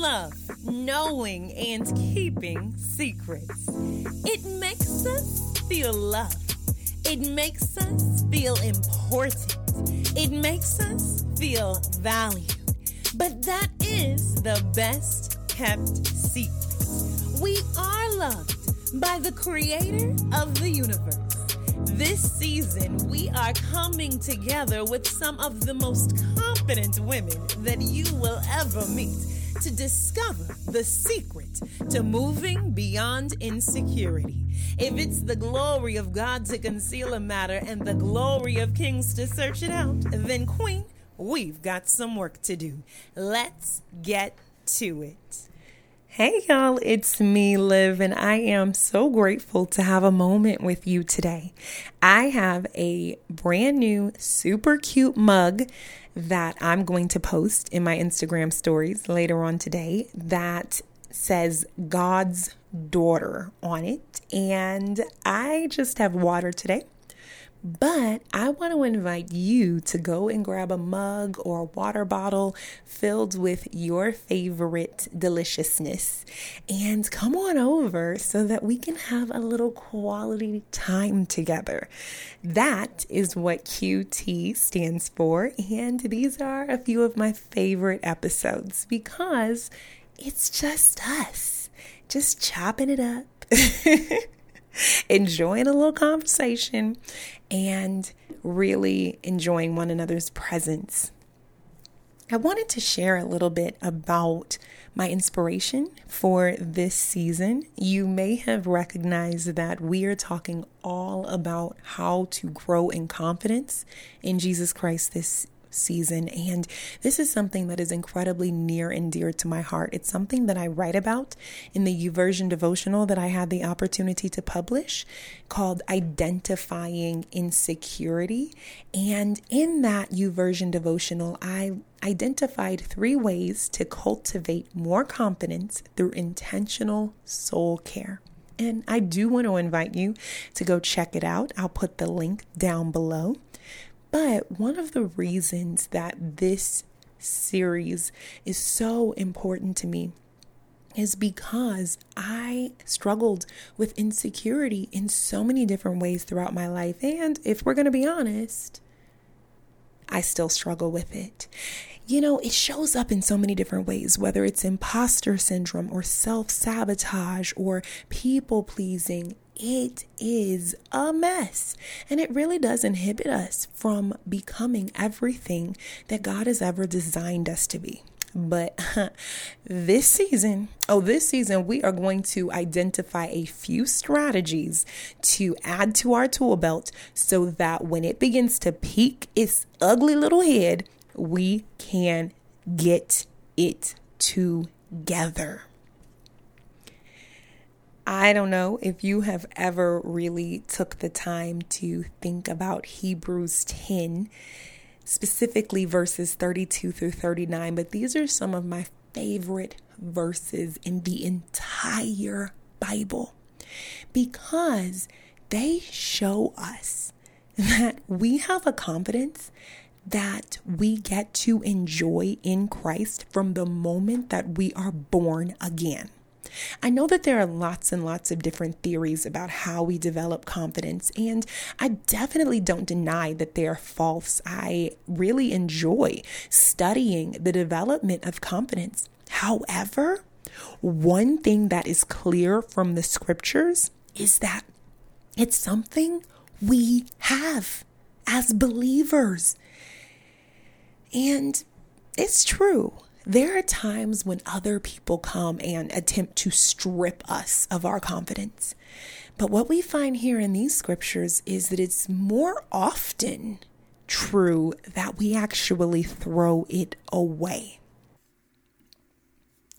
love knowing and keeping secrets. It makes us feel loved. It makes us feel important. It makes us feel valued. But that is the best kept secret. We are loved by the creator of the universe. This season, we are coming together with some of the most confident women that you will ever meet to discover the secret to moving beyond insecurity. If it's the glory of God to conceal a matter and the glory of kings to search it out, then, Queen, we've got some work to do. Let's get to it. Hey y'all, it's me, Liv, and I am so grateful to have a moment with you today. I have a brand new, super cute mug that I'm going to post in my Instagram stories later on today that says God's daughter on it. And I just have water today. But I want to invite you to go and grab a mug or a water bottle filled with your favorite deliciousness and come on over so that we can have a little quality time together. That is what QT stands for. And these are a few of my favorite episodes because it's just us, just chopping it up. enjoying a little conversation and really enjoying one another's presence. I wanted to share a little bit about my inspiration for this season. You may have recognized that we are talking all about how to grow in confidence in Jesus Christ this season. And this is something that is incredibly near and dear to my heart. It's something that I write about in the YouVersion devotional that I had the opportunity to publish called Identifying Insecurity. And in that YouVersion devotional, I identified three ways to cultivate more confidence through intentional soul care. And I do want to invite you to go check it out. I'll put the link down below. But one of the reasons that this series is so important to me is because I struggled with insecurity in so many different ways throughout my life. And if we're going to be honest, I still struggle with it. You know, it shows up in so many different ways, whether it's imposter syndrome or self sabotage or people pleasing it is a mess. And it really does inhibit us from becoming everything that God has ever designed us to be. But this season, oh, this season, we are going to identify a few strategies to add to our tool belt so that when it begins to peek its ugly little head, we can get it together. I don't know if you have ever really took the time to think about Hebrews 10, specifically verses 32 through 39, but these are some of my favorite verses in the entire Bible because they show us that we have a confidence that we get to enjoy in Christ from the moment that we are born again. I know that there are lots and lots of different theories about how we develop confidence, and I definitely don't deny that they are false. I really enjoy studying the development of confidence. However, one thing that is clear from the scriptures is that it's something we have as believers. And it's true. There are times when other people come and attempt to strip us of our confidence. But what we find here in these scriptures is that it's more often true that we actually throw it away.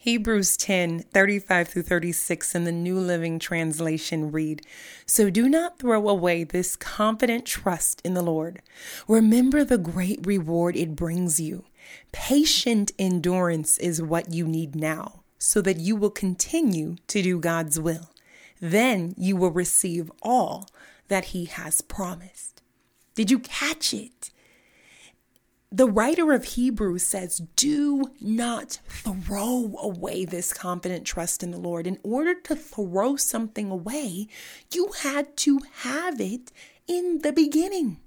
Hebrews 10 35 through 36 in the New Living Translation read So do not throw away this confident trust in the Lord. Remember the great reward it brings you. Patient endurance is what you need now so that you will continue to do God's will. Then you will receive all that He has promised. Did you catch it? the writer of Hebrews says, Do not throw away this confident trust in the Lord. In order to throw something away, you had to have it in the beginning.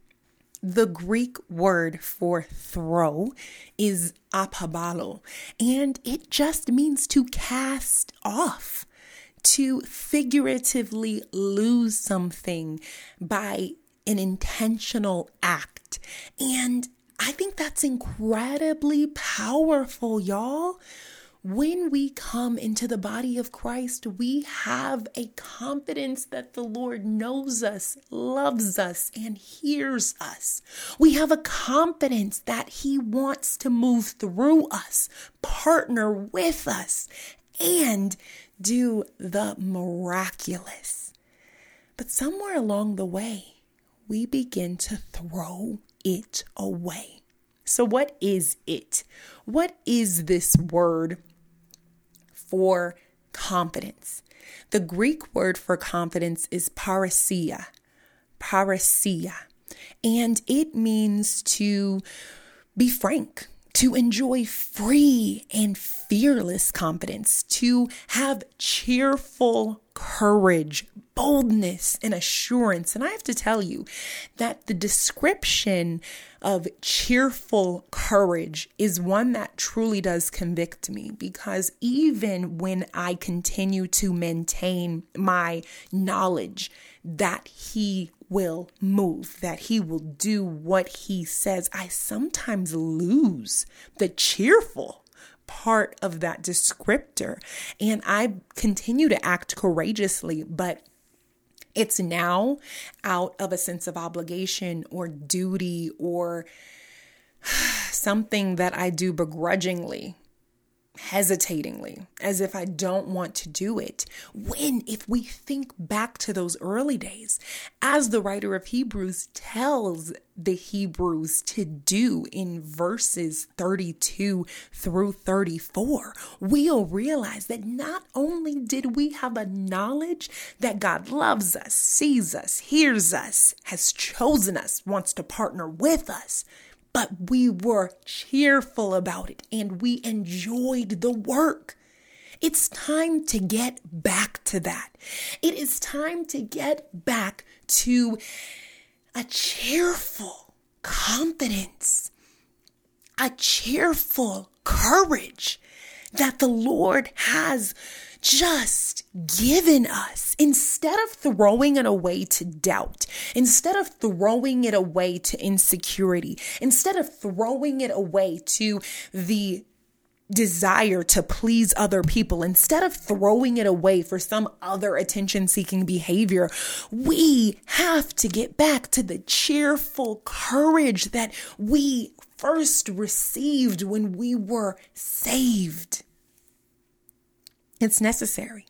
The Greek word for throw is apabalo, and it just means to cast off, to figuratively lose something by an intentional act. And I think that's incredibly powerful, y'all. When we come into the body of Christ, we have a confidence that the Lord knows us, loves us, and hears us. We have a confidence that He wants to move through us, partner with us, and do the miraculous. But somewhere along the way, we begin to throw it away. So, what is it? What is this word for confidence. The Greek word for confidence is parrhesia, parrhesia, and it means to be frank, to enjoy free and fearless confidence, to have cheerful courage, boldness, and assurance. And I have to tell you that the description of cheerful courage is one that truly does convict me because even when I continue to maintain my knowledge that He will move, that He will do what He says, I sometimes lose the cheerful part of that descriptor. And I continue to act courageously, but it's now out of a sense of obligation or duty or something that I do begrudgingly hesitatingly, as if I don't want to do it. When, if we think back to those early days, as the writer of Hebrews tells the Hebrews to do in verses 32 through 34, we'll realize that not only did we have a knowledge that God loves us, sees us, hears us, has chosen us, wants to partner with us but we were cheerful about it and we enjoyed the work. It's time to get back to that. It is time to get back to a cheerful confidence, a cheerful courage that the Lord has just given us instead of throwing it away to doubt, instead of throwing it away to insecurity, instead of throwing it away to the desire to please other people, instead of throwing it away for some other attention seeking behavior, we have to get back to the cheerful courage that we first received when we were saved. It's necessary.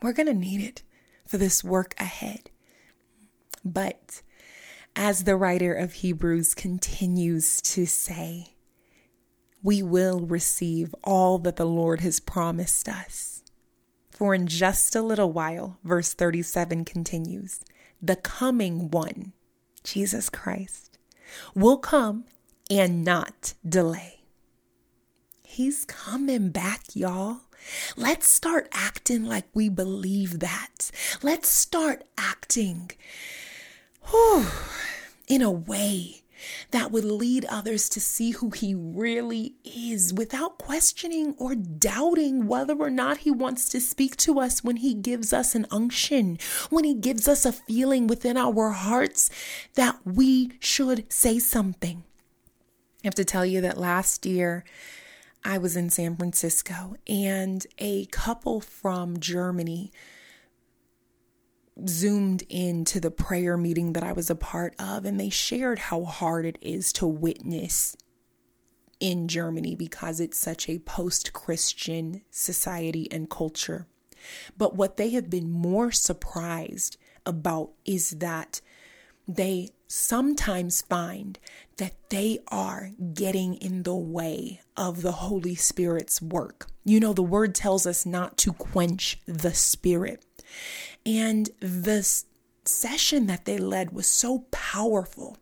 We're going to need it for this work ahead. But as the writer of Hebrews continues to say, we will receive all that the Lord has promised us. For in just a little while, verse 37 continues, the coming one, Jesus Christ, will come and not delay. He's coming back, y'all. Let's start acting like we believe that. Let's start acting whew, in a way that would lead others to see who he really is without questioning or doubting whether or not he wants to speak to us when he gives us an unction, when he gives us a feeling within our hearts that we should say something. I have to tell you that last year, I was in San Francisco and a couple from Germany zoomed into the prayer meeting that I was a part of and they shared how hard it is to witness in Germany because it's such a post Christian society and culture. But what they have been more surprised about is that they sometimes find that they are getting in the way of the Holy Spirit's work. You know, the word tells us not to quench the Spirit. And the session that they led was so powerful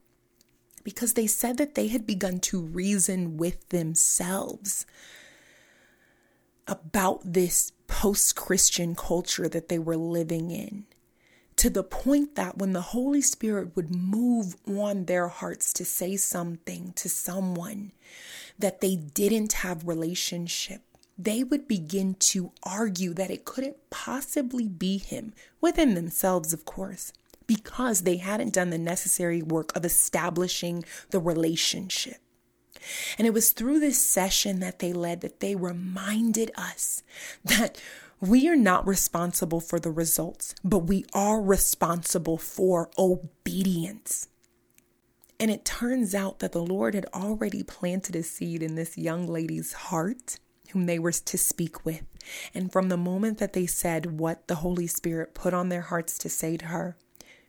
because they said that they had begun to reason with themselves about this post Christian culture that they were living in. To the point that when the Holy Spirit would move on their hearts to say something to someone that they didn't have relationship, they would begin to argue that it couldn't possibly be him, within themselves, of course, because they hadn't done the necessary work of establishing the relationship. And it was through this session that they led that they reminded us that we are not responsible for the results, but we are responsible for obedience. And it turns out that the Lord had already planted a seed in this young lady's heart, whom they were to speak with. And from the moment that they said what the Holy Spirit put on their hearts to say to her,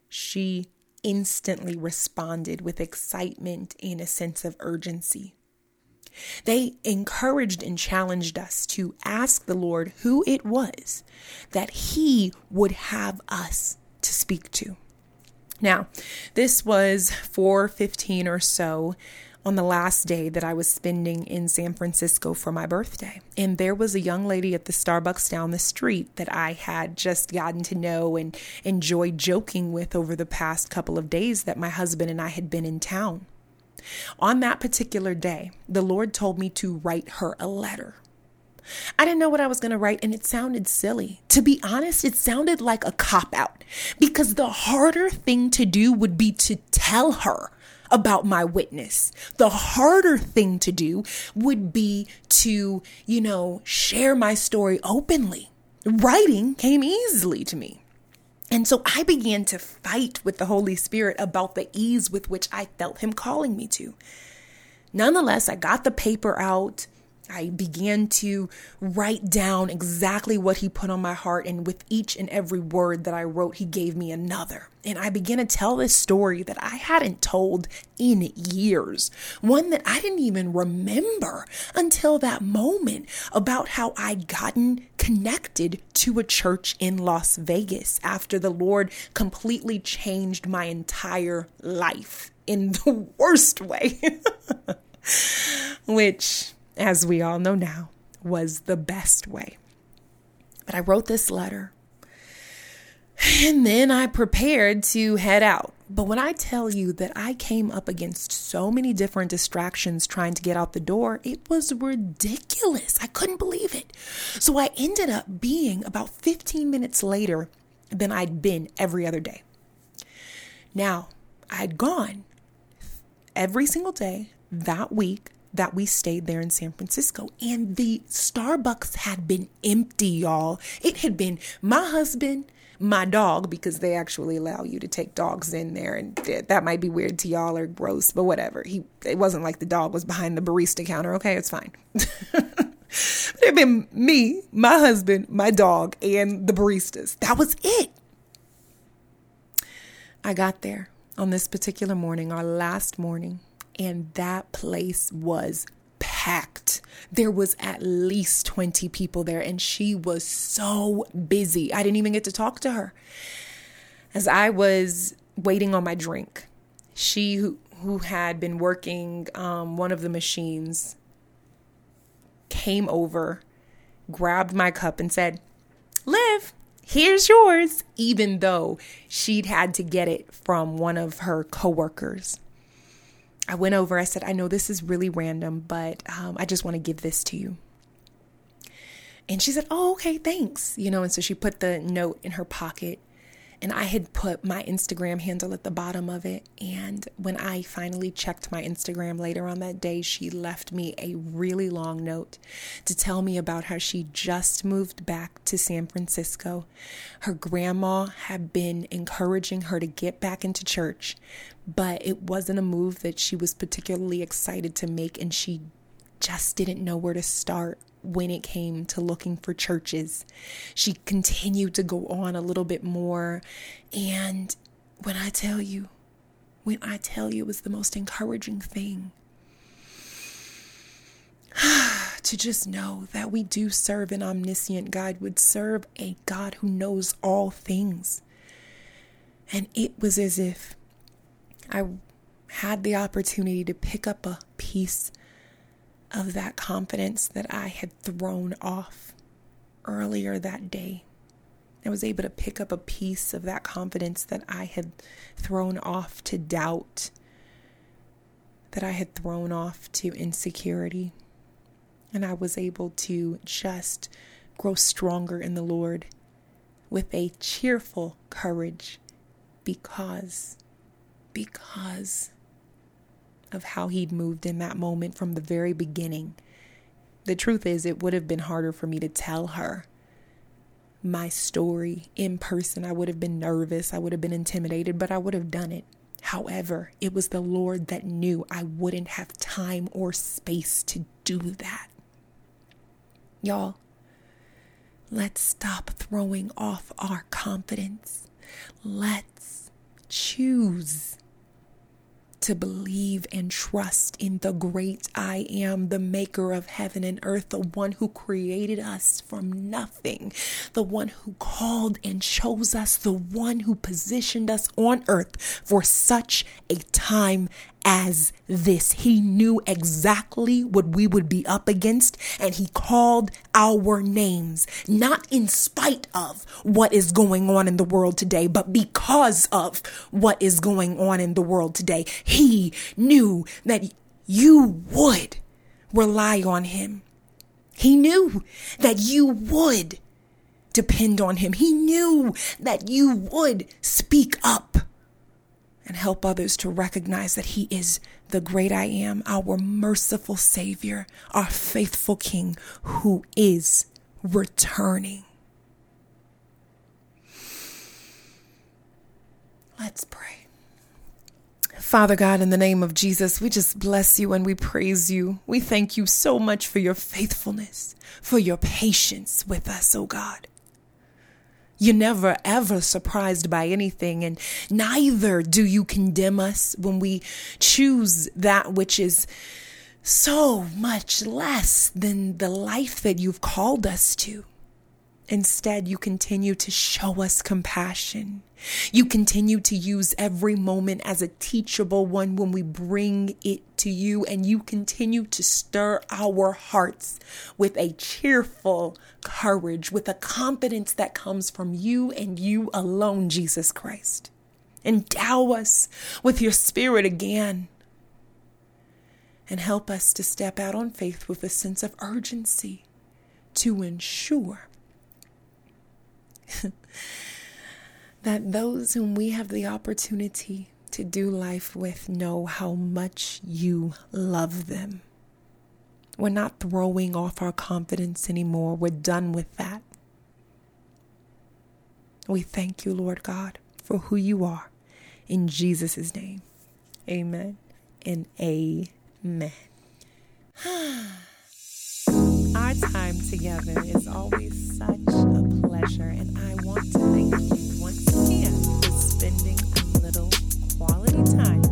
she instantly responded with excitement and a sense of urgency. They encouraged and challenged us to ask the Lord who it was that He would have us to speak to. Now, this was 415 or so on the last day that I was spending in San Francisco for my birthday. And there was a young lady at the Starbucks down the street that I had just gotten to know and enjoyed joking with over the past couple of days that my husband and I had been in town. On that particular day, the Lord told me to write her a letter. I didn't know what I was going to write, and it sounded silly. To be honest, it sounded like a cop out because the harder thing to do would be to tell her about my witness. The harder thing to do would be to, you know, share my story openly. Writing came easily to me. And so I began to fight with the Holy Spirit about the ease with which I felt Him calling me to. Nonetheless, I got the paper out. I began to write down exactly what he put on my heart, and with each and every word that I wrote, he gave me another. And I began to tell this story that I hadn't told in years, one that I didn't even remember until that moment about how I'd gotten connected to a church in Las Vegas after the Lord completely changed my entire life in the worst way. Which as we all know now, was the best way. But I wrote this letter and then I prepared to head out. But when I tell you that I came up against so many different distractions trying to get out the door, it was ridiculous. I couldn't believe it. So I ended up being about 15 minutes later than I'd been every other day. Now, I'd gone every single day that week that we stayed there in San Francisco. And the Starbucks had been empty, y'all. It had been my husband, my dog, because they actually allow you to take dogs in there. And that might be weird to y'all or gross, but whatever. He It wasn't like the dog was behind the barista counter. Okay, it's fine. it had been me, my husband, my dog, and the baristas. That was it. I got there on this particular morning, our last morning and that place was packed. There was at least 20 people there, and she was so busy. I didn't even get to talk to her. As I was waiting on my drink, she who, who had been working um, one of the machines came over, grabbed my cup, and said, Liv, here's yours, even though she'd had to get it from one of her coworkers. I went over, I said, I know this is really random, but um, I just want to give this to you. And she said, Oh, okay, thanks. You know, and so she put the note in her pocket and I had put my Instagram handle at the bottom of it. And when I finally checked my Instagram later on that day, she left me a really long note to tell me about how she just moved back to San Francisco. Her grandma had been encouraging her to get back into church, but it wasn't a move that she was particularly excited to make, and she just didn't know where to start when it came to looking for churches. She continued to go on a little bit more. And when I tell you, when I tell you it was the most encouraging thing to just know that we do serve an omniscient God, would serve a God who knows all things. And it was as if I had the opportunity to pick up a piece of that confidence that I had thrown off earlier that day. I was able to pick up a piece of that confidence that I had thrown off to doubt, that I had thrown off to insecurity. And I was able to just grow stronger in the Lord with a cheerful courage because, because of how he'd moved in that moment from the very beginning. The truth is, it would have been harder for me to tell her my story in person. I would have been nervous, I would have been intimidated, but I would have done it. However, it was the Lord that knew I wouldn't have time or space to do that. Y'all, let's stop throwing off our confidence. Let's choose to believe and trust in the great I am, the maker of heaven and earth, the one who created us from nothing, the one who called and chose us, the one who positioned us on earth for such a time as this. He knew exactly what we would be up against and he called our names, not in spite of what is going on in the world today, but because of what is going on in the world today. He knew that you would rely on him. He knew that you would depend on him. He knew that you would speak up and help others to recognize that He is the great I am, our merciful Savior, our faithful King who is returning. Let's pray. Father God, in the name of Jesus, we just bless you and we praise you. We thank you so much for your faithfulness, for your patience with us, oh God. You're never ever surprised by anything, and neither do you condemn us when we choose that which is so much less than the life that you've called us to. Instead, you continue to show us compassion. You continue to use every moment as a teachable one when we bring it to you, and you continue to stir our hearts with a cheerful courage, with a confidence that comes from you and you alone, Jesus Christ. Endow us with your spirit again and help us to step out on faith with a sense of urgency to ensure that those whom we have the opportunity to do life with know how much you love them. We're not throwing off our confidence anymore. We're done with that. We thank you, Lord God, for who you are. In Jesus' name, amen and amen. Our time together is always such a pleasure, and I want to thank you once again for spending a little quality time